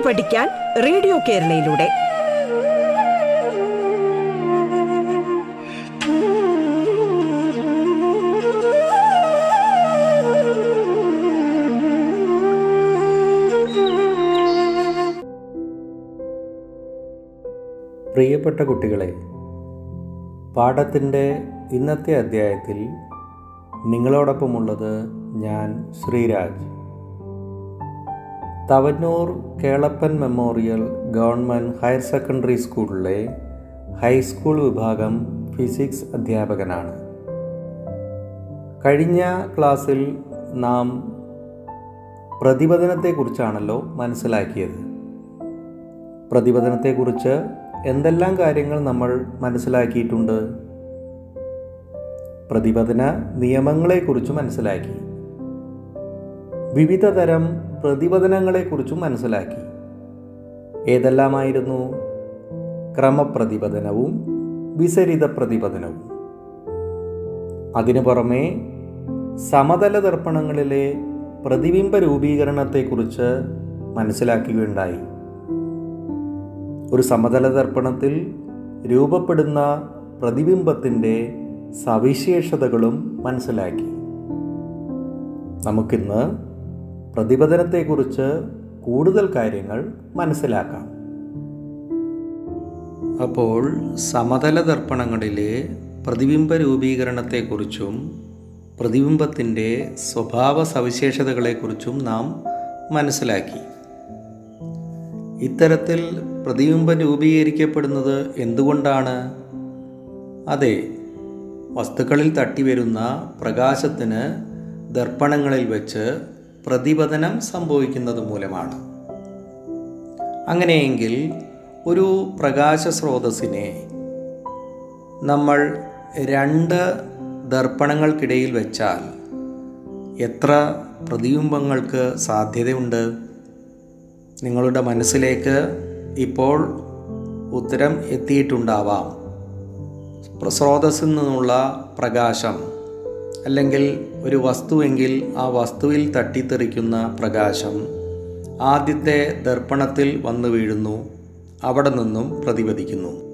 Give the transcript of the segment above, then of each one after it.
പാട്ട് പഠിക്കാൻ റേഡിയോ കേരളയിലൂടെ. പ്രിയപ്പെട്ട കുട്ടികളെ പാഠത്തിന്റെ ഇന്നത്തെ അധ്യായത്തിൽ നിങ്ങളോടൊപ്പമുള്ളത് ഞാൻ Sreeraj. Thavanur Kelappan memorial government higher secondary സ്കൂളിലെ ഹൈസ്കൂൾ വിഭാഗം ഫിസിക്സ് അധ്യാപകനാണ്. കഴിഞ്ഞ ക്ലാസ്സിൽ നാം പ്രതിപതനത്തെക്കുറിച്ചാണല്ലോ മനസ്സിലാക്കിയത്. പ്രതിപതനത്തെക്കുറിച്ച് എന്തെല്ലാം കാര്യങ്ങൾ നമ്മൾ മനസ്സിലാക്കിയിട്ടുണ്ട്? പ്രതിപതന നിയമങ്ങളെക്കുറിച്ച് മനസ്സിലാക്കി. വിവിധ തരം പ്രതിപതനങ്ങളെക്കുറിച്ചും മനസ്സിലാക്കി. ഏതെല്ലാമായിരുന്നു? ക്രമപ്രതിപതനവും വിസരിത പ്രതിപതനവും അതിനു പുറമെ സമതല ദർപ്പണങ്ങളിലെ പ്രതിബിംബ രൂപീകരണത്തെക്കുറിച്ച് മനസ്സിലാക്കുകയുണ്ടായി. ഒരു സമതല ദർപ്പണത്തിൽ രൂപപ്പെടുന്ന പ്രതിബിംബത്തിന്റെ സവിശേഷതകളും മനസ്സിലാക്കി. നമുക്കിന്ന് പ്രതിപതനത്തെക്കുറിച്ച് കൂടുതൽ കാര്യങ്ങൾ മനസ്സിലാക്കാം. അപ്പോൾ സമതല ദർപ്പണങ്ങളിലെ പ്രതിബിംബ രൂപീകരണത്തെക്കുറിച്ചും പ്രതിബിംബത്തിന്റെ സ്വഭാവ സവിശേഷതകളെക്കുറിച്ചും നാം മനസ്സിലാക്കി. ഇത്തരത്തിൽ പ്രതിബിംബം രൂപീകരിക്കപ്പെടുന്നത് എന്തുകൊണ്ടാണ്? അതെ വസ്തുക്കളിൽ തട്ടിവരുന്ന പ്രകാശത്തിന് ദർപ്പണങ്ങളിൽ വെച്ച് പ്രതിപതനം സംഭവിക്കുന്നത് മൂലമാണ്. അങ്ങനെയെങ്കിൽ ഒരു പ്രകാശ സ്രോതസ്സിനെ നമ്മൾ രണ്ട് ദർപ്പണങ്ങൾക്കിടയിൽ വെച്ചാൽ എത്ര പ്രതിബിംബങ്ങൾക്ക് സാധ്യതയുണ്ട്? നിങ്ങളുടെ മനസ്സിലേക്ക് ഇപ്പോൾ ഉത്തരം എത്തിയിട്ടുണ്ടാവാം. സ്രോതസ്സിൽ നിന്നുള്ള പ്രകാശം അല്ലെങ്കിൽ ഒരു വസ്തുവെങ്കിൽ ആ വസ്തുവിൽ തട്ടിത്തെറിക്കുന്ന പ്രകാശം ആദ്യത്തെ ദർപ്പണത്തിൽ വന്നു വീഴുന്നു അവിടെ നിന്നും പ്രതിപദിക്കുന്നു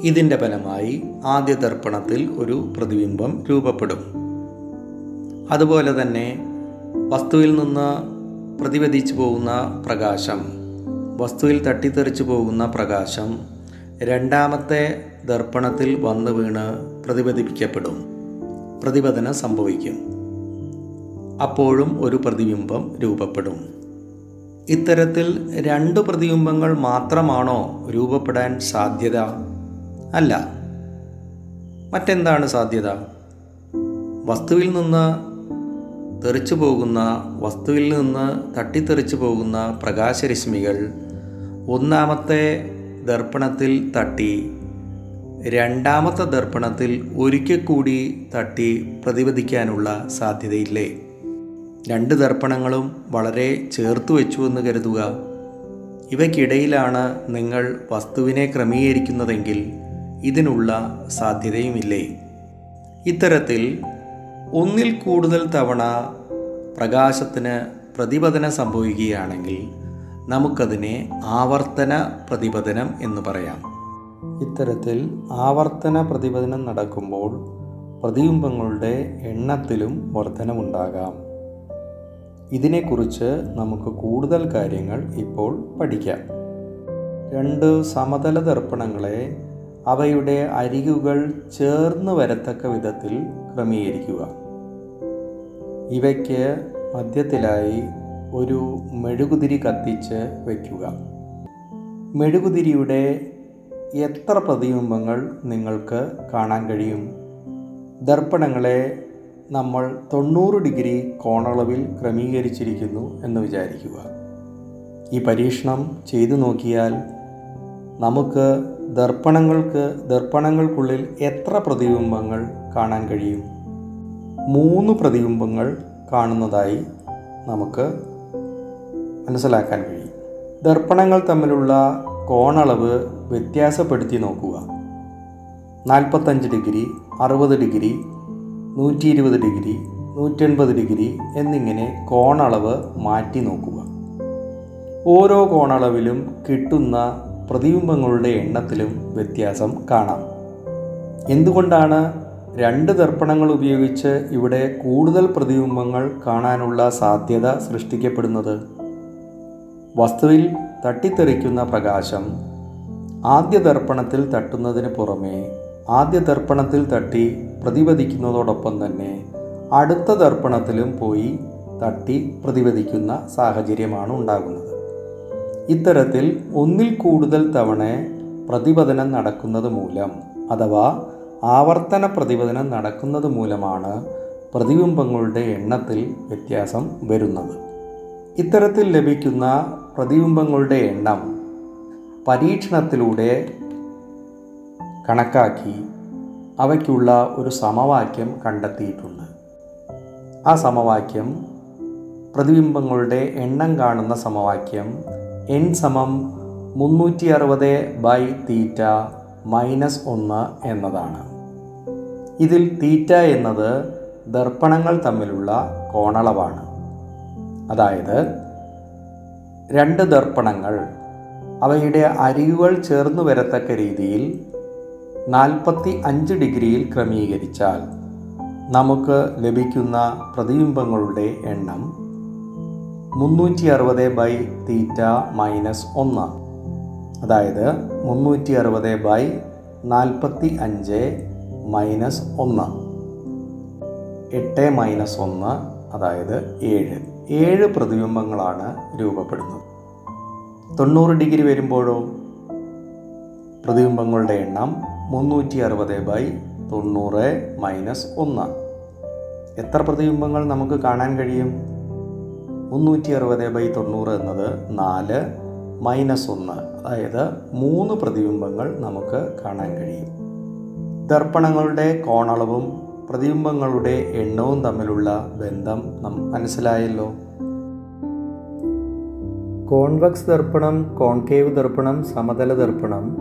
ഇതിന്റെ ഫലമായി ആദ്യ ദർപ്പണത്തിൽ ഒരു പ്രതിബിംബം രൂപപ്പെടും. അതുപോലെ തന്നെ വസ്തുവിൽ നിന്ന് പ്രതിപദിച്ചു പോകുന്ന പ്രകാശം വസ്തുവിൽ തട്ടിത്തെറിച്ചു പോകുന്ന പ്രകാശം രണ്ടാമത്തെ ദർപ്പണത്തിൽ വന്നു വീണ് പ്രതിപദിപ്പിക്കപ്പെടും പ്രതിപതനം സംഭവിക്കും. അപ്പോഴും ഒരു പ്രതിബിംബം രൂപപ്പെടും. ഇത്തരത്തിൽ രണ്ട് പ്രതിബിംബങ്ങൾ മാത്രമാണോ രൂപപ്പെടാൻ സാധ്യത? അല്ല. മറ്റെന്താണ് സാധ്യത? വസ്തുവിൽ നിന്ന് തെറിച്ചു പോകുന്ന വസ്തുവിൽ നിന്ന് തട്ടിത്തെറിച്ചു പോകുന്ന പ്രകാശരശ്മികൾ ഒന്നാമത്തെ ദർപ്പണത്തിൽ തട്ടി രണ്ടാമത്തെ ദർപ്പണത്തിൽ ഒരിക്കൽ കൂടി തട്ടി പ്രതിപദിക്കാനുള്ള സാധ്യതയില്ലേ? രണ്ട് ദർപ്പണങ്ങളും വളരെ ചേർത്ത് വെച്ചു എന്ന് കരുതുക. ഇവയ്ക്കിടയിലാണ് നിങ്ങൾ വസ്തുവിനെ ക്രമീകരിക്കുന്നതെങ്കിൽ ഇതിനുള്ള സാധ്യതയുമില്ലേ? ഇത്തരത്തിൽ ഒന്നിൽ കൂടുതൽ തവണ പ്രകാശത്തിന് പ്രതിപതനം സംഭവിക്കുകയാണെങ്കിൽ നമുക്കതിനെ ആവർത്തന പ്രതിപതനം എന്ന് പറയാം. ഇത്തരത്തിൽ ആവർത്തന പ്രതിപതനം നടക്കുമ്പോൾ പ്രതിബിംബങ്ങളുടെ എണ്ണത്തിലും വർധനമുണ്ടാകാം ഇതിനെക്കുറിച്ച് നമുക്ക് കൂടുതൽ കാര്യങ്ങൾ ഇപ്പോൾ പഠിക്കാം. രണ്ട് സമതല ദർപ്പണങ്ങളെ അവയുടെ അരികുകൾ ചേർന്ന് വരത്തക്ക വിധത്തിൽ ക്രമീകരിക്കുക. ഇവയ്ക്ക് മധ്യത്തിലായി ഒരു മെഴുകുതിരി കത്തിച്ച് വയ്ക്കുക. മെഴുകുതിരിയുടെ എത്ര പ്രതിബിംബങ്ങൾ നിങ്ങൾക്ക് കാണാൻ കഴിയും? ദർപ്പണങ്ങളെ നമ്മൾ തൊണ്ണൂറ് ഡിഗ്രി കോണളവിൽ ക്രമീകരിച്ചിരിക്കുന്നു എന്ന് വിചാരിക്കുക. ഈ പരീക്ഷണം ചെയ്തു നോക്കിയാൽ നമുക്ക് ദർപ്പണങ്ങൾക്ക് ദർപ്പണങ്ങൾക്കുള്ളിൽ എത്ര പ്രതിബിംബങ്ങൾ കാണാൻ കഴിയും? മൂന്ന് പ്രതിബിംബങ്ങൾ കാണുന്നതായി നമുക്ക് മനസ്സിലാക്കാൻ കഴിയും. ദർപ്പണങ്ങൾ തമ്മിലുള്ള കോണളവ് വ്യത്യാസപ്പെടുത്തി നോക്കുക. നാൽപ്പത്തഞ്ച് ഡിഗ്രി അറുപത് ഡിഗ്രി നൂറ്റി ഇരുപത് ഡിഗ്രി നൂറ്റൻപത് ഡിഗ്രി എന്നിങ്ങനെ കോണളവ് മാറ്റി നോക്കുക. ഓരോ കോണളവിലും കിട്ടുന്ന പ്രതിബിംബങ്ങളുടെ എണ്ണത്തിലും വ്യത്യാസം കാണാം. എന്തുകൊണ്ടാണ് രണ്ട് ദർപ്പണങ്ങൾ ഉപയോഗിച്ച് ഇവിടെ കൂടുതൽ പ്രതിബിംബങ്ങൾ കാണാനുള്ള സാധ്യത സൃഷ്ടിക്കപ്പെടുന്നത്? വസ്തുവിൽ തട്ടിത്തെറിക്കുന്ന പ്രകാശം ആദ്യ ദർപ്പണത്തിൽ തട്ടുന്നതിന് പുറമേ ആദ്യ ദർപ്പണത്തിൽ തട്ടി പ്രതിപദിക്കുന്നതോടൊപ്പം തന്നെ അടുത്ത ദർപ്പണത്തിലും പോയി തട്ടി പ്രതിപദിക്കുന്ന സാഹചര്യമാണ് ഉണ്ടാകുന്നത്. ഇത്തരത്തിൽ ഒന്നിൽ കൂടുതൽ തവണ പ്രതിപതനം നടക്കുന്നത് മൂലം അഥവാ ആവർത്തന പ്രതിപതനം നടക്കുന്നത് മൂലമാണ് പ്രതിബിംബങ്ങളുടെ എണ്ണത്തിൽ വ്യത്യാസം വരുന്നത്. ഇത്തരത്തിൽ ലഭിക്കുന്ന പ്രതിബിംബങ്ങളുടെ എണ്ണം പരീക്ഷണത്തിലൂടെ കണക്കാക്കി അവയ്ക്കുള്ള ഒരു സമവാക്യം കണ്ടെത്തിയിട്ടുണ്ട്. ആ സമവാക്യം പ്രതിബിംബങ്ങളുടെ എണ്ണം കാണുന്ന സമവാക്യം എൻ സമം മുന്നൂറ്റി അറുപത് ബൈ തീറ്റ മൈനസ് ഒന്ന് എന്നതാണ്. ഇതിൽ തീറ്റ എന്നത് ദർപ്പണങ്ങൾ തമ്മിലുള്ള കോണളവാണ്. അതായത് രണ്ട് ദർപ്പണങ്ങൾ അവയുടെ അരികുകൾ ചേർന്ന് വരത്തക്ക രീതിയിൽ നാൽപ്പത്തി അഞ്ച് ഡിഗ്രിയിൽ ക്രമീകരിച്ചാൽ നമുക്ക് ലഭിക്കുന്ന പ്രതിബിംബങ്ങളുടെ എണ്ണം മുന്നൂറ്റി അറുപത് ബൈ തീറ്റ മൈനസ് ഒന്ന്. അതായത് മുന്നൂറ്റി അറുപത് ബൈ നാൽപ്പത്തി അഞ്ച് മൈനസ് ഒന്ന്. എട്ട് മൈനസ് ഒന്ന് അതായത് ഏഴ്. ഏഴ് പ്രതിബിംബങ്ങളാണ് രൂപപ്പെടുന്നത്. തൊണ്ണൂറ് ഡിഗ്രി വരുമ്പോഴോ? പ്രതിബിംബങ്ങളുടെ എണ്ണം മുന്നൂറ്റി അറുപത് ബൈ തൊണ്ണൂറ് മൈനസ് ഒന്ന്. എത്ര പ്രതിബിംബങ്ങൾ നമുക്ക് കാണാൻ കഴിയും? മുന്നൂറ്റി അറുപത് ബൈ തൊണ്ണൂറ് എന്നത് നാല് മൈനസ് ഒന്ന്. അതായത് മൂന്ന് പ്രതിബിംബങ്ങൾ നമുക്ക് കാണാൻ കഴിയും. ദർപ്പണങ്ങളുടെ കോണളവും പ്രതിബിംബങ്ങളുടെ എണ്ണവും തമ്മിലുള്ള ബന്ധം നം മനസ്സിലായല്ലോ? കോൺവെക്സ് ദർപ്പണം കോൺകേവ് ദർപ്പണം സമതല ദർപ്പണം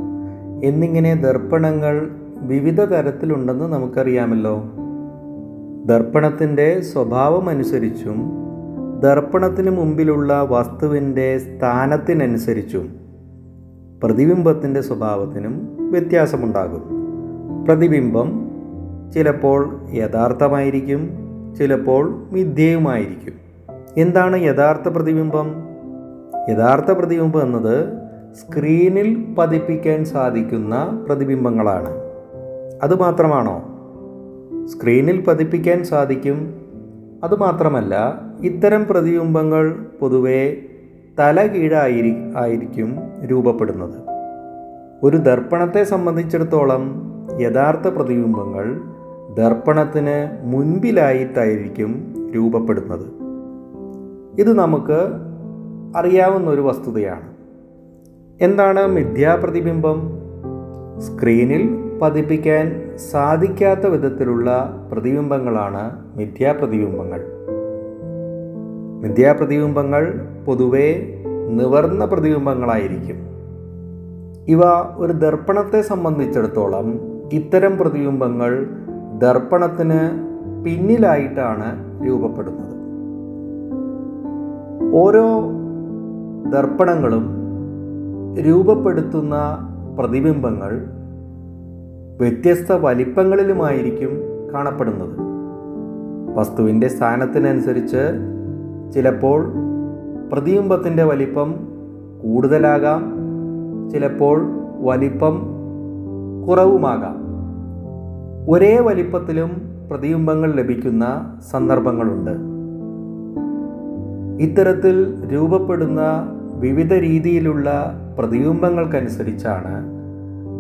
എന്നിങ്ങനെ ദർപ്പണങ്ങൾ വിവിധ തരത്തിലുണ്ടെന്ന് നമുക്കറിയാമല്ലോ. ദർപ്പണത്തിന്റെ സ്വഭാവമനുസരിച്ചും ദർപ്പണത്തിന് മുമ്പിലുള്ള വസ്തുവിന്റെ സ്ഥാനത്തിനനുസരിച്ചും പ്രതിബിംബത്തിന്റെ സ്വഭാവത്തിനും വ്യത്യാസമുണ്ടാകും. പ്രതിബിംബം ചിലപ്പോൾ യഥാർത്ഥമായിരിക്കും ചിലപ്പോൾ മിഥ്യയുമായിരിക്കും. എന്താണ് യഥാർത്ഥ പ്രതിബിംബം? യഥാർത്ഥ പ്രതിബിംബം എന്നത് സ്ക്രീനിൽ പതിപ്പിക്കാൻ സാധിക്കുന്ന പ്രതിബിംബങ്ങളാണ്. അതുമാത്രമാണോ സ്ക്രീനിൽ പതിപ്പിക്കാൻ സാധിക്കും? അതുമാത്രമല്ല ഇത്തരം പ്രതിബിംബങ്ങൾ പൊതുവെ തലകീഴായിരി ആയിരിക്കും രൂപപ്പെടുന്നത്. ഒരു ദർപ്പണത്തെ സംബന്ധിച്ചിടത്തോളം യഥാർത്ഥ പ്രതിബിംബങ്ങൾ ദർപ്പണത്തിന് മുൻപിലായിട്ടായിരിക്കും രൂപപ്പെടുന്നത്. ഇത് നമുക്ക് അറിയാവുന്ന ഒരു വസ്തുതയാണ്. എന്താണ് മിഥ്യാപ്രതിബിംബം? സ്ക്രീനിൽ പതിപ്പിക്കാൻ സാധിക്കാത്ത വിധത്തിലുള്ള പ്രതിബിംബങ്ങളാണ് മിഥ്യാപ്രതിബിംബങ്ങൾ. മിഥ്യാപ്രതിബിംബങ്ങൾ പൊതുവെ നിവർന്ന പ്രതിബിംബങ്ങളായിരിക്കും. ഇവ ഒരു ദർപ്പണത്തെ സംബന്ധിച്ചിടത്തോളം ഇത്തരം പ്രതിബിംബങ്ങൾ ദർപ്പണത്തിന് പിന്നിലായിട്ടാണ് രൂപപ്പെടുന്നത്. ഓരോ ദർപ്പണങ്ങളും രൂപപ്പെടുത്തുന്ന പ്രതിബിംബങ്ങൾ വ്യത്യസ്ത വലിപ്പങ്ങളിലുമായിരിക്കും കാണപ്പെടുന്നത്. വസ്തുവിന്റെ സ്ഥാനത്തിനനുസരിച്ച് ചിലപ്പോൾ പ്രതിബിംബത്തിന്റെ വലിപ്പം കൂടുതലാകാം ചിലപ്പോൾ വലിപ്പം കുറവുമാകാം. ഒരേ വലിപ്പത്തിലും പ്രതിബിംബങ്ങൾ ലഭിക്കുന്ന സന്ദർഭങ്ങളുണ്ട്. ഇത്തരത്തിൽ രൂപപ്പെടുന്ന വിവിധ രീതിയിലുള്ള പ്രതിബിംബങ്ങൾക്കനുസരിച്ചാണ്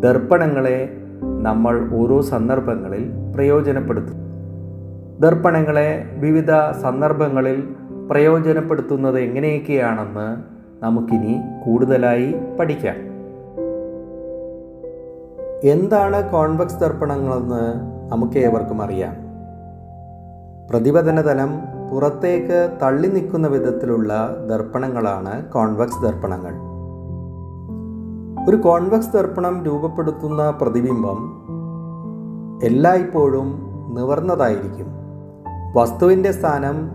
ദർപ്പണങ്ങളെ നമ്മൾ ഓരോ സന്ദർഭങ്ങളിൽ പ്രയോജനപ്പെടുത്തുന്നത്. ദർപ്പണങ്ങളെ വിവിധ സന്ദർഭങ്ങളിൽ പ്രയോജനപ്പെടുത്തുന്നത് എങ്ങനെയൊക്കെയാണെന്ന് നമുക്കിനി കൂടുതലായി പഠിക്കാം. എന്താണ് കോൺവെക്സ് ദർപ്പണങ്ങളെന്ന് നമുക്ക് ഏവർക്കും അറിയാം. പ്രതിപതന തലം പുറത്തേക്ക് തള്ളി നിൽക്കുന്ന വിധത്തിലുള്ള ദർപ്പണങ്ങളാണ് കോൺവെക്സ് ദർപ്പണങ്ങൾ. ഒരു കോൺവെക്സ് ദർപ്പണം രൂപപ്പെടുത്തുന്ന പ്രതിബിംബം എല്ലായ്പ്പോഴും നിവർന്നതായിരിക്കും. വസ്തുവിന്റെ സ്ഥാനം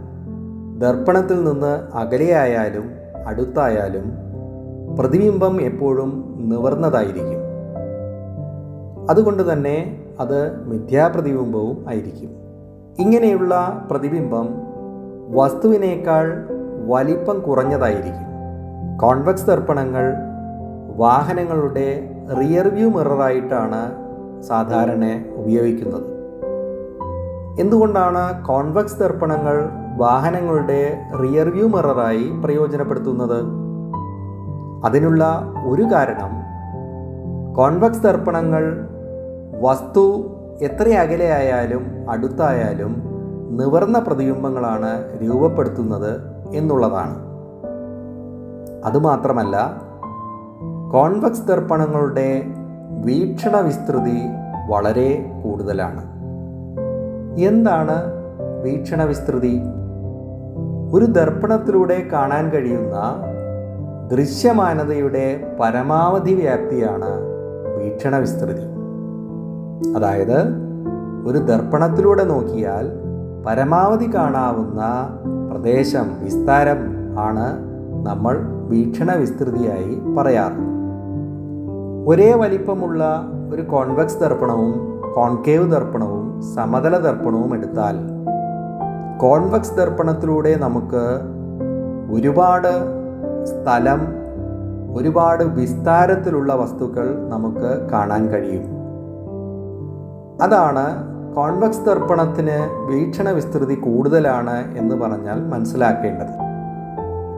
ദർപ്പണത്തിൽ നിന്ന് അകലെയായാലും അടുത്തായാലും പ്രതിബിംബം എപ്പോഴും നിവർന്നതായിരിക്കും. അതുകൊണ്ട് തന്നെ അത് മിഥ്യാപ്രതിബിംബവും ആയിരിക്കും. ഇങ്ങനെയുള്ള പ്രതിബിംബം വസ്തുവിനേക്കാൾ വലിപ്പം കുറഞ്ഞതായിരിക്കും. കോൺവെക്സ് ദർപ്പണങ്ങൾ വാഹനങ്ങളുടെ റിയർ വ്യൂ മിററായിട്ടാണ് സാധാരണ ഉപയോഗിക്കുന്നത്. എന്തുകൊണ്ടാണ് കോൺവെക്സ് ദർപ്പണങ്ങൾ വാഹനങ്ങളുടെ റിയർ വ്യൂ മിററായി പ്രയോജനപ്പെടുത്തുന്നത്? അതിനുള്ള ഒരു കാരണം കോൺവെക്സ് ദർപ്പണങ്ങൾ വസ്തു എത്ര അകലെയായാലും അടുത്തായാലും നിവർന്ന പ്രതിബിംബങ്ങളാണ് രൂപപ്പെടുത്തുന്നത് എന്നുള്ളതാണ്. അതുമാത്രമല്ല കോൺവെക്സ് ദർപ്പണങ്ങളുടെ വീക്ഷണ വിസ്തൃതി വളരെ കൂടുതലാണ്. എന്താണ് വീക്ഷണ വിസ്തൃതി ഒരു ദർപ്പണത്തിലൂടെ കാണാൻ കഴിയുന്ന ദൃശ്യമാനതയുടെ പരമാവധി വ്യാപ്തിയാണ് വീക്ഷണ വിസ്തൃതി അതായത് ഒരു ദർപ്പണത്തിലൂടെ നോക്കിയാൽ പരമാവധി കാണാവുന്ന പ്രദേശം വിസ്താരം ആണ് നമ്മൾ വീക്ഷണ വിസ്തൃതിയായി പറയാറ്. ഒരേ വലിപ്പമുള്ള ഒരു കോൺവെക്സ് ദർപ്പണവും കോൺകേവ് ദർപ്പണവും സമതല ദർപ്പണവും എടുത്താൽ കോൺവെക്സ് ദർപ്പണത്തിലൂടെ നമുക്ക് ഒരുപാട് സ്ഥലം ഒരുപാട് വിസ്താരത്തിലുള്ള വസ്തുക്കൾ നമുക്ക് കാണാൻ കഴിയും. അതാണ് കോൺവെക്സ് ദർപ്പണത്തിന് വീക്ഷണ വിസ്തൃതി കൂടുതലാണ് എന്ന് പറഞ്ഞാൽ മനസ്സിലാക്കേണ്ടത്.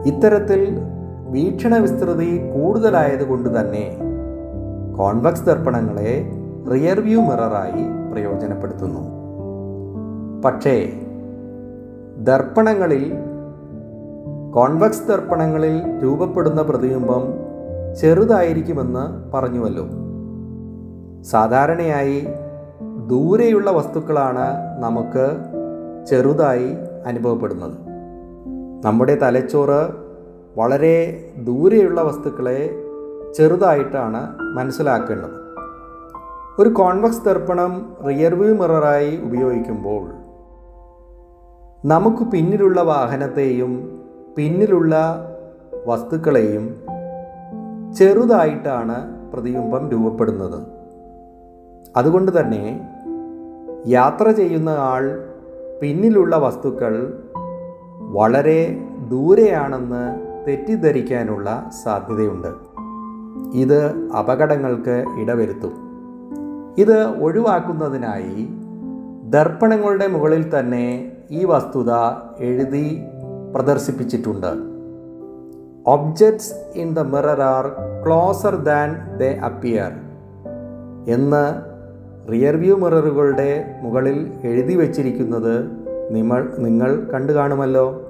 ഇത്തരത്തിൽ വീക്ഷണ വിസ്തൃതി കൂടുതലായതുകൊണ്ട് തന്നെ കോൺവെക്സ് ദർപ്പണങ്ങളെ റിയർ വ്യൂ മിററായി പ്രയോജനപ്പെടുത്തുന്നു. പക്ഷേ ദർപ്പണങ്ങളിൽ കോൺവെക്സ് ദർപ്പണങ്ങളിൽ രൂപപ്പെടുന്ന പ്രതിബിംബം ചെറുതായിരിക്കുമെന്ന് പറഞ്ഞുവല്ലോ. സാധാരണയായി ദൂരെയുള്ള വസ്തുക്കളാണ് നമുക്ക് ചെറുതായി അനുഭവപ്പെടുന്നത്. നമ്മുടെ തലച്ചോറ് വളരെ ദൂരെയുള്ള വസ്തുക്കളെ ചെറുതായിട്ടാണ് മനസ്സിലാക്കേണ്ടത്. ഒരു കോൺവെക്സ് ദർപ്പണം റിയർ വ്യൂ മിററായി ഉപയോഗിക്കുമ്പോൾ നമുക്ക് പിന്നിലുള്ള വാഹനത്തെയും പിന്നിലുള്ള വസ്തുക്കളെയും ചെറുതായിട്ടാണ് പ്രതിബിംബം രൂപപ്പെടുന്നത്. അതുകൊണ്ട് തന്നെ യാത്ര ചെയ്യുന്ന ആൾ പിന്നിലുള്ള വസ്തുക്കൾ വളരെ ദൂരെയാണെന്ന് തെറ്റിദ്ധരിക്കാനുള്ള സാധ്യതയുണ്ട്. ഇത് അപകടങ്ങൾക്ക് ഇടവരുത്തും. ഇത് ഒഴിവാക്കുന്നതിനായി ദർപ്പണങ്ങളുടെ മുകളിൽ തന്നെ ഈ വസ്തുത എഴുതി പ്രദർശിപ്പിച്ചിട്ടുണ്ട്. Objects in the mirror are closer than they appear എന്ന് റിയർ വ്യൂ മിററുകളുടെ മുകളിൽ എഴുതി വച്ചിരിക്കുന്നത് നിങ്ങൾ നിങ്ങൾ കണ്ടു കാണുമല്ലോ.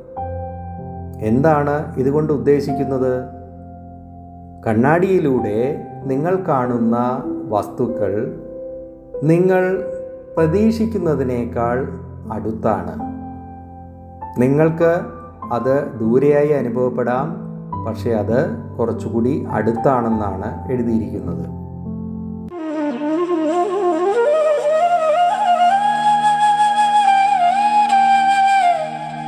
എന്താണ് ഇതുകൊണ്ട് ഉദ്ദേശിക്കുന്നത്? കണ്ണാടിയിലൂടെ നിങ്ങൾ കാണുന്ന വസ്തുക്കൾ നിങ്ങൾ പ്രതീക്ഷിക്കുന്നതിനേക്കാൾ അടുത്താണ്. നിങ്ങൾക്ക് അത് ദൂരെയായി അനുഭവപ്പെടാം പക്ഷേ അത് കുറച്ചുകൂടി അടുത്താണെന്നാണ് എഴുതിയിരിക്കുന്നത്.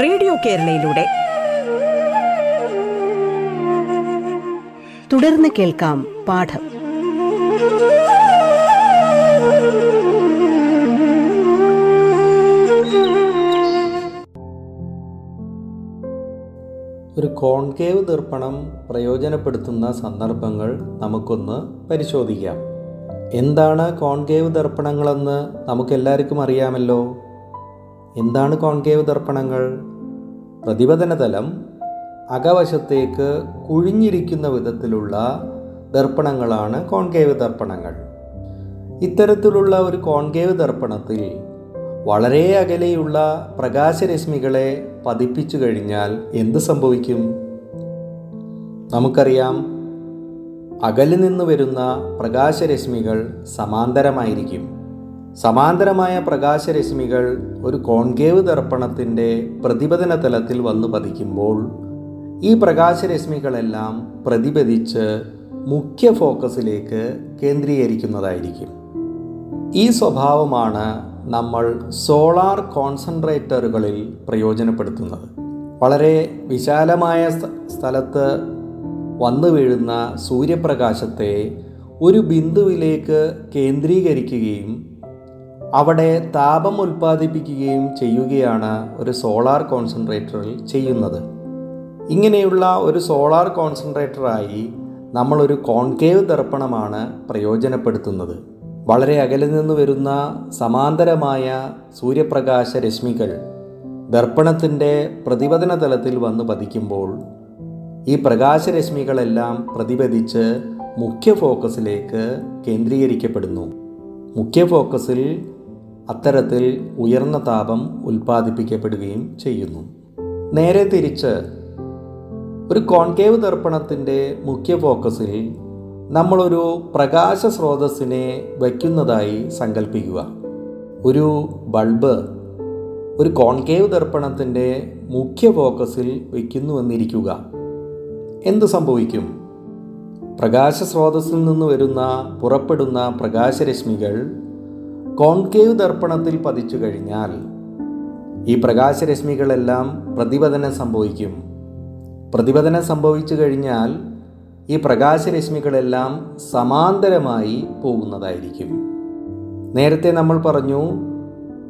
റേഡിയോ കേരളയിലൂടെ. തുടർന്ന് കേൾക്കാം പാഠം. ഒരു കോൺകേവ് ദർപ്പണം പ്രയോജനപ്പെടുത്തുന്ന സന്ദർഭങ്ങൾ നമുക്കൊന്ന് പരിശോധിക്കാം. എന്താണ് കോൺകേവ് ദർപ്പണങ്ങളെന്ന് നമുക്കെല്ലാവർക്കും അറിയാമല്ലോ. എന്താണ് കോൺകേവ് ദർപ്പണങ്ങൾ? പ്രതിപതന തലം അകവശത്തേക്ക് കുഴിഞ്ഞിരിക്കുന്ന വിധത്തിലുള്ള ദർപ്പണങ്ങളാണ് കോൺകേവ് ദർപ്പണങ്ങൾ. ഇത്തരത്തിലുള്ള ഒരു കോൺകേവ് ദർപ്പണത്തിൽ വളരെ അകലെയുള്ള പ്രകാശരശ്മികളെ പതിപ്പിച്ചു കഴിഞ്ഞാൽ എന്ത് സംഭവിക്കും? നമുക്കറിയാം അകലിൽ നിന്ന് വരുന്ന പ്രകാശരശ്മികൾ സമാന്തരമായിരിക്കും. സമാന്തരമായ പ്രകാശരശ്മികൾ ഒരു കോൺകേവ് ദർപ്പണത്തിന്റെ പ്രതിപതന തലത്തിൽ വന്നു പതിക്കുമ്പോൾ ഈ പ്രകാശരശ്മികളെല്ലാം പ്രതിപതിച്ച് മുഖ്യ ഫോക്കസിലേക്ക് കേന്ദ്രീകരിക്കുന്നതായിരിക്കും. ഈ സ്വഭാവമാണ് നമ്മൾ സോളാർ കോൺസെൻട്രേറ്ററുകളിൽ പ്രയോജനപ്പെടുത്തുന്നത്. വളരെ വിശാലമായ സ്ഥലത്ത് വന്നു വീഴുന്ന സൂര്യപ്രകാശത്തെ ഒരു ബിന്ദുവിലേക്ക് കേന്ദ്രീകരിക്കുകയും അവിടെ താപം ഉൽപ്പാദിപ്പിക്കുകയും ചെയ്യുകയാണ് ഒരു സോളാർ കോൺസെൻട്രേറ്ററിൽ ചെയ്യുന്നത്. ഇങ്ങനെയുള്ള ഒരു സോളാർ കോൺസെൻട്രേറ്ററായി നമ്മളൊരു കോൺകേവ് ദർപ്പണമാണ് പ്രയോജനപ്പെടുത്തുന്നത്. വളരെ അകലിൽ നിന്ന് വരുന്ന സമാന്തരമായ സൂര്യപ്രകാശ രശ്മികൾ ദർപ്പണത്തിന്റെ പ്രതിപതന തലത്തിൽ വന്ന് പതിക്കുമ്പോൾ ഈ പ്രകാശരശ്മികളെല്ലാം പ്രതിപതിച്ച് മുഖ്യ ഫോക്കസിലേക്ക് കേന്ദ്രീകരിക്കപ്പെടുന്നു. മുഖ്യ ഫോക്കസിൽ അത്തരത്തിൽ ഉയർന്ന താപം ഉൽപ്പാദിപ്പിക്കപ്പെടുകയും ചെയ്യുന്നു. നേരെ തിരിച്ച് ഒരു കോൺകേവ് ദർപ്പണത്തിന്റെ മുഖ്യ ഫോക്കസിൽ നമ്മളൊരു പ്രകാശ സ്രോതസ്സിനെ വയ്ക്കുന്നതായി സങ്കല്പിക്കുക ഒരു ബൾബ് ഒരു കോൺകേവ് ദർപ്പണത്തിന്റെ മുഖ്യ ഫോക്കസിൽ വയ്ക്കുന്നുവെന്നിരിക്കുക എന്ത് സംഭവിക്കും? പ്രകാശ സ്രോതസ്സിൽ നിന്ന് വരുന്ന പുറപ്പെടുന്ന പ്രകാശരശ്മികൾ കോൺകേവ് ദർപ്പണത്തിൽ പതിച്ചു കഴിഞ്ഞാൽ ഈ പ്രകാശരശ്മികളെല്ലാം പ്രതിപതനം സംഭവിക്കും. പ്രതിപതനം സംഭവിച്ചു കഴിഞ്ഞാൽ ഈ പ്രകാശരശ്മികളെല്ലാം സമാന്തരമായി പോകുന്നതായിരിക്കും. നേരത്തെ നമ്മൾ പറഞ്ഞു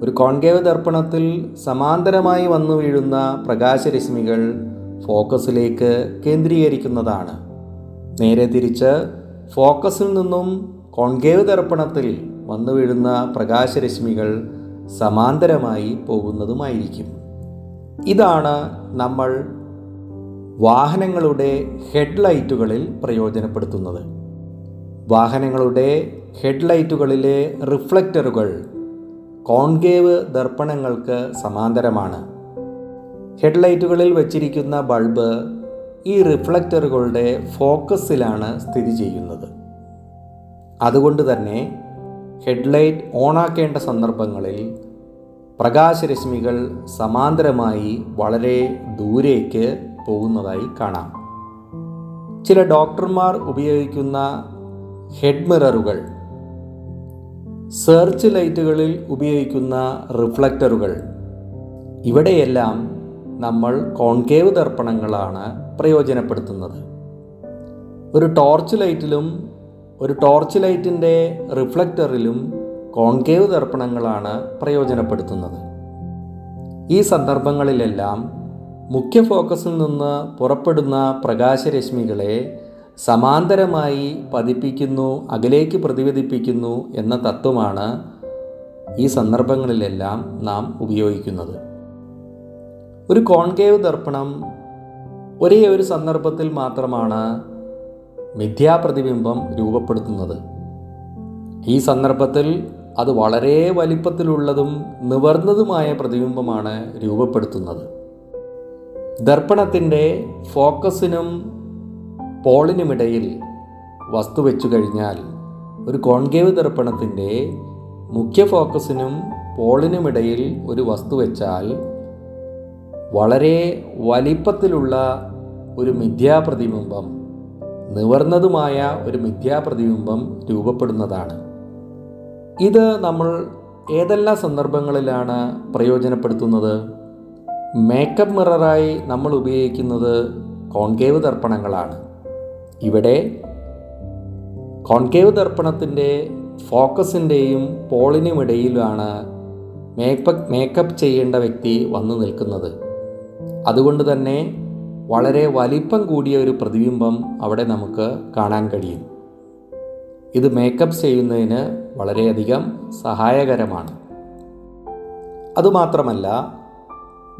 ഒരു കോൺകേവ് ദർപ്പണത്തിൽ സമാന്തരമായി വന്നു വീഴുന്ന പ്രകാശരശ്മികൾ ഫോക്കസിലേക്ക് കേന്ദ്രീകരിക്കുന്നതാണ്. നേരെ തിരിച്ച് ഫോക്കസിൽ നിന്നും കോൺകേവ് ദർപ്പണത്തിൽ വന്നു വീഴുന്ന പ്രകാശരശ്മികൾ സമാന്തരമായി പോകുന്നതുമായിരിക്കും. ഇതാണ് നമ്മൾ വാഹനങ്ങളുടെ ഹെഡ്ലൈറ്റുകളിൽ പ്രയോജനപ്പെടുത്തുന്നത്. വാഹനങ്ങളുടെ ഹെഡ്ലൈറ്റുകളിലെ റിഫ്ലക്ടറുകൾ കോൺകേവ് ദർപ്പണങ്ങൾക്ക് സമാന്തരമാണ്. ഹെഡ്ലൈറ്റുകളിൽ വച്ചിരിക്കുന്ന ബൾബ് ഈ റിഫ്ലക്ടറുകളുടെ ഫോക്കസിലാണ് സ്ഥിതി ചെയ്യുന്നത്. അതുകൊണ്ട് തന്നെ ഹെഡ്ലൈറ്റ് ഓണാക്കേണ്ട സന്ദർഭങ്ങളിൽ പ്രകാശരശ്മികൾ സമാന്തരമായി വളരെ ദൂരേക്ക് പോകുന്നതായി കാണാം. ചില ഡോക്ടർമാർ ഉപയോഗിക്കുന്ന ഹെഡ് മിററുകൾ സെർച്ച് ലൈറ്റുകളിൽ ഉപയോഗിക്കുന്ന റിഫ്ലക്ടറുകൾ ഇവിടെയെല്ലാം നമ്മൾ കോൺകേവ് ദർപ്പണങ്ങളാണ് പ്രയോജനപ്പെടുത്തുന്നത്. ഒരു ടോർച്ച് ലൈറ്റിലും ഒരു ടോർച്ച് ലൈറ്റിന്റെ റിഫ്ലക്ടറിലും കോൺകേവ് ദർപ്പണങ്ങളാണ് പ്രയോജനപ്പെടുത്തുന്നത്. ഈ സന്ദർഭങ്ങളിലെല്ലാം മുഖ്യ ഫോക്കസിൽ നിന്ന് പുറപ്പെടുന്ന പ്രകാശരശ്മികളെ സമാന്തരമായി പതിപ്പിക്കുന്നു അകലേക്ക് പ്രതിപദിപ്പിക്കുന്നു എന്ന തത്വമാണ് ഈ സന്ദർഭങ്ങളിലെല്ലാം നാം ഉപയോഗിക്കുന്നത്. ഒരു കോൺകേവ് ദർപ്പണം ഒരേ ഒരു സന്ദർഭത്തിൽ മാത്രമാണ് മിഥ്യാപ്രതിബിംബം രൂപപ്പെടുത്തുന്നത്. ഈ സന്ദർഭത്തിൽ അത് വളരെ വലിപ്പത്തിലുള്ളതും നിവർന്നതുമായ പ്രതിബിംബമാണ് രൂപപ്പെടുത്തുന്നത്. ദർപ്പണത്തിന്റെ ഫോക്കസിനും പോളിനുമിടയിൽ വസ്തു വെച്ചു കഴിഞ്ഞാൽ ഒരു കോൺകേവ് ദർപ്പണത്തിന്റെ മുഖ്യ ഫോക്കസിനും പോളിനുമിടയിൽ ഒരു വസ്തു വെച്ചാൽ വളരെ വലിപ്പത്തിലുള്ള ഒരു മിഥ്യാപ്രതിബിംബം നിവർന്നതുമായ ഒരു മിഥ്യാപ്രതിബിംബം രൂപപ്പെടുന്നതാണ്. ഇത് നമ്മൾ ഏതെല്ലാം സന്ദർഭങ്ങളിലാണ് പ്രയോജനപ്പെടുത്തുന്നത്? മേക്കപ്പ് മിററായി നമ്മൾ ഉപയോഗിക്കുന്നത് കോൺകേവ് ദർപ്പണങ്ങളാണ്. ഇവിടെ കോൺകേവ് ദർപ്പണത്തിന്റെ ഫോക്കസിന്റെയും പോളിനും ഇടയിലാണ് മേക്കപ്പ് മേക്കപ്പ് ചെയ്യേണ്ട വ്യക്തി വന്നു നിൽക്കുന്നത്. അതുകൊണ്ട് തന്നെ വളരെ വലിപ്പം കൂടിയ ഒരു പ്രതിബിംബം അവിടെ നമുക്ക് കാണാൻ കഴിയും. ഇത് മേക്കപ്പ് ചെയ്യുന്നതിന് വളരെയധികം സഹായകരമാണ്. അതുമാത്രമല്ല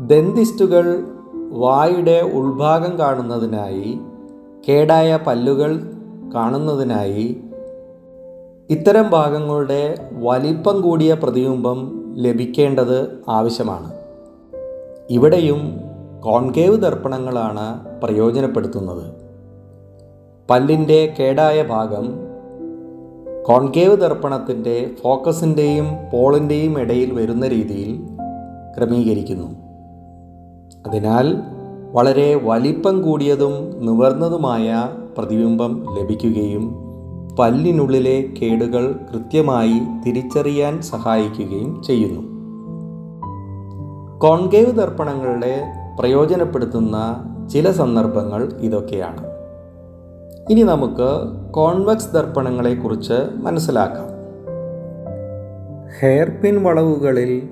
ദന്തിസ്റ്റുകൾ വായുടെ ഉൾഭാഗം കാണുന്നതിനായി കേടായ പല്ലുകൾ കാണുന്നതിനായി ഇത്തരം ഭാഗങ്ങളുടെ വലിപ്പം കൂടിയ പ്രതിബിംബം ലഭിക്കേണ്ടത് ആവശ്യമാണ്. ഇവിടെയും കോൺകേവ് ദർപ്പണങ്ങളാണ് പ്രയോജനപ്പെടുത്തുന്നത്. പല്ലിന്റെ കേടായ ഭാഗം കോൺകേവ് ദർപ്പണത്തിന്റെ ഫോക്കസിന്റെയും പോളിന്റെയും ഇടയിൽ വരുന്ന രീതിയിൽ ക്രമീകരിക്കുന്നു. അതിനാൽ വളരെ വലിപ്പം കൂടിയതും നിവർന്നതുമായ പ്രതിബിംബം ലഭിക്കുകയും പല്ലിനുള്ളിലെ കേടുകൾ കൃത്യമായി തിരിച്ചറിയാൻ സഹായിക്കുകയും ചെയ്യുന്നു. കോൺകേവ് ദർപ്പണങ്ങളുടെ പ്രയോജനപ്പെടുത്തുന്ന ചില സന്ദർഭങ്ങൾ ഇതൊക്കെയാണ്. ഇനി നമുക്ക് കോൺവെക്സ് ദർപ്പണങ്ങളെക്കുറിച്ച് മനസ്സിലാക്കാം. ഹെയർ പിൻ വളവുകളിൽ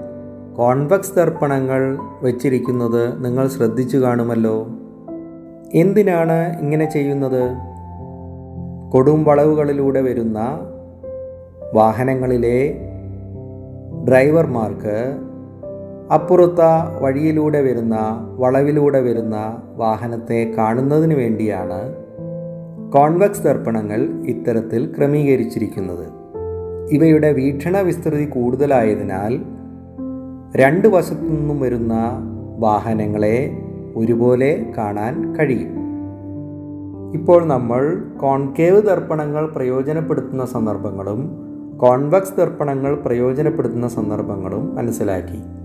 കോൺവെക്സ് ദർപ്പണങ്ങൾ വച്ചിരിക്കുന്നത് നിങ്ങൾ ശ്രദ്ധിച്ചു കാണുമല്ലോ. എന്തിനാണ് ഇങ്ങനെ ചെയ്യുന്നത്? കൊടും വളവുകളിലൂടെ വരുന്ന വാഹനങ്ങളിലെ ഡ്രൈവർമാർക്ക് അപ്പുറത്ത വഴിയിലൂടെ വരുന്ന വളവിലൂടെ വരുന്ന വാഹനത്തെ കാണുന്നതിന് വേണ്ടിയാണ് കോൺവെക്സ് ദർപ്പണങ്ങൾ ഇത്തരത്തിൽ ക്രമീകരിച്ചിരിക്കുന്നത്. ഇവയുടെ വീക്ഷണ വിസ്തൃതി കൂടുതലായതിനാൽ രണ്ട് വശത്തു നിന്നും വരുന്ന വാഹനങ്ങളെ ഒരുപോലെ കാണാൻ കഴിയും. ഇപ്പോൾ നമ്മൾ കോൺകേവ് ദർപ്പണങ്ങൾ പ്രയോജനപ്പെടുത്തുന്ന സന്ദർഭങ്ങളും കോൺവെക്സ് ദർപ്പണങ്ങൾ പ്രയോജനപ്പെടുത്തുന്ന സന്ദർഭങ്ങളും മനസ്സിലാക്കി.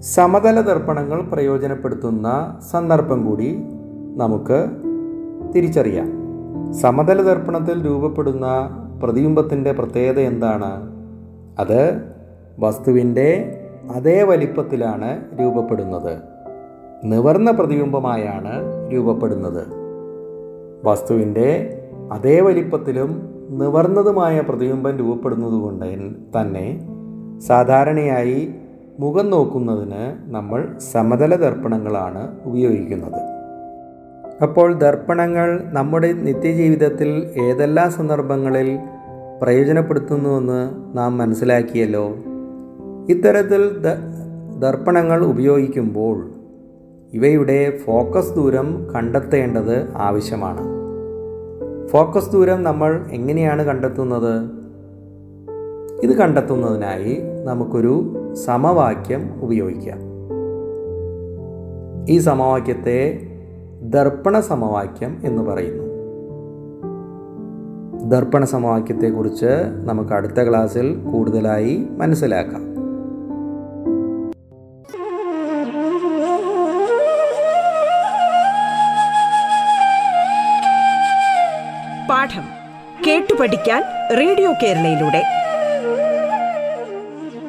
സമതല ദർപ്പണങ്ങൾ പ്രയോജനപ്പെടുത്തുന്ന സന്ദർഭം കൂടി നമുക്ക് തിരിച്ചറിയാം. സമതല ദർപ്പണത്തിൽ രൂപപ്പെടുന്ന പ്രതിബിംബത്തിന്റെ പ്രത്യേകത എന്താണ്? അത് വസ്തുവിന്റെ അതേ വലിപ്പത്തിലാണ് രൂപപ്പെടുന്നത്. നിവർന്ന പ്രതിബിംബമായാണ് രൂപപ്പെടുന്നത്. വസ്തുവിന്റെ അതേ വലിപ്പത്തിലും നിവർന്നതുമായ പ്രതിബിംബം രൂപപ്പെടുന്നതുകൊണ്ട് തന്നെ സാധാരണയായി മുഖം നോക്കുന്നതിന് നമ്മൾ സമതല ദർപ്പണങ്ങളാണ് ഉപയോഗിക്കുന്നത്. അപ്പോൾ ദർപ്പണങ്ങൾ നമ്മുടെ നിത്യജീവിതത്തിൽ ഏതെല്ലാം സന്ദർഭങ്ങളിൽ പ്രയോജനപ്പെടുത്തുന്നുവെന്ന് നാം മനസ്സിലാക്കിയല്ലോ. ഇത്തരത്തിൽ ദർപ്പണങ്ങൾ ഉപയോഗിക്കുമ്പോൾ ഇവയുടെ ഫോക്കസ് ദൂരം കണ്ടെത്തേണ്ടത് ആവശ്യമാണ്. ഫോക്കസ് ദൂരം നമ്മൾ എങ്ങനെയാണ് കണ്ടെത്തുന്നത്? ഇത് കണ്ടെത്തുന്നതിനായി നമുക്കൊരു സമവാക്യം ഉപയോഗിക്കാം. ഈ സമവാക്യത്തെ ദർപ്പണ സമവാക്യം എന്ന് പറയുന്നു. ദർപ്പണ സമവാക്യത്തെക്കുറിച്ച് നമുക്ക് അടുത്ത ക്ലാസ്സിൽ കൂടുതലായി മനസ്സിലാക്കാം. പാഠം കേട്ടു പഠിക്കാൻ റേഡിയോ കേരളയിലൂടെ.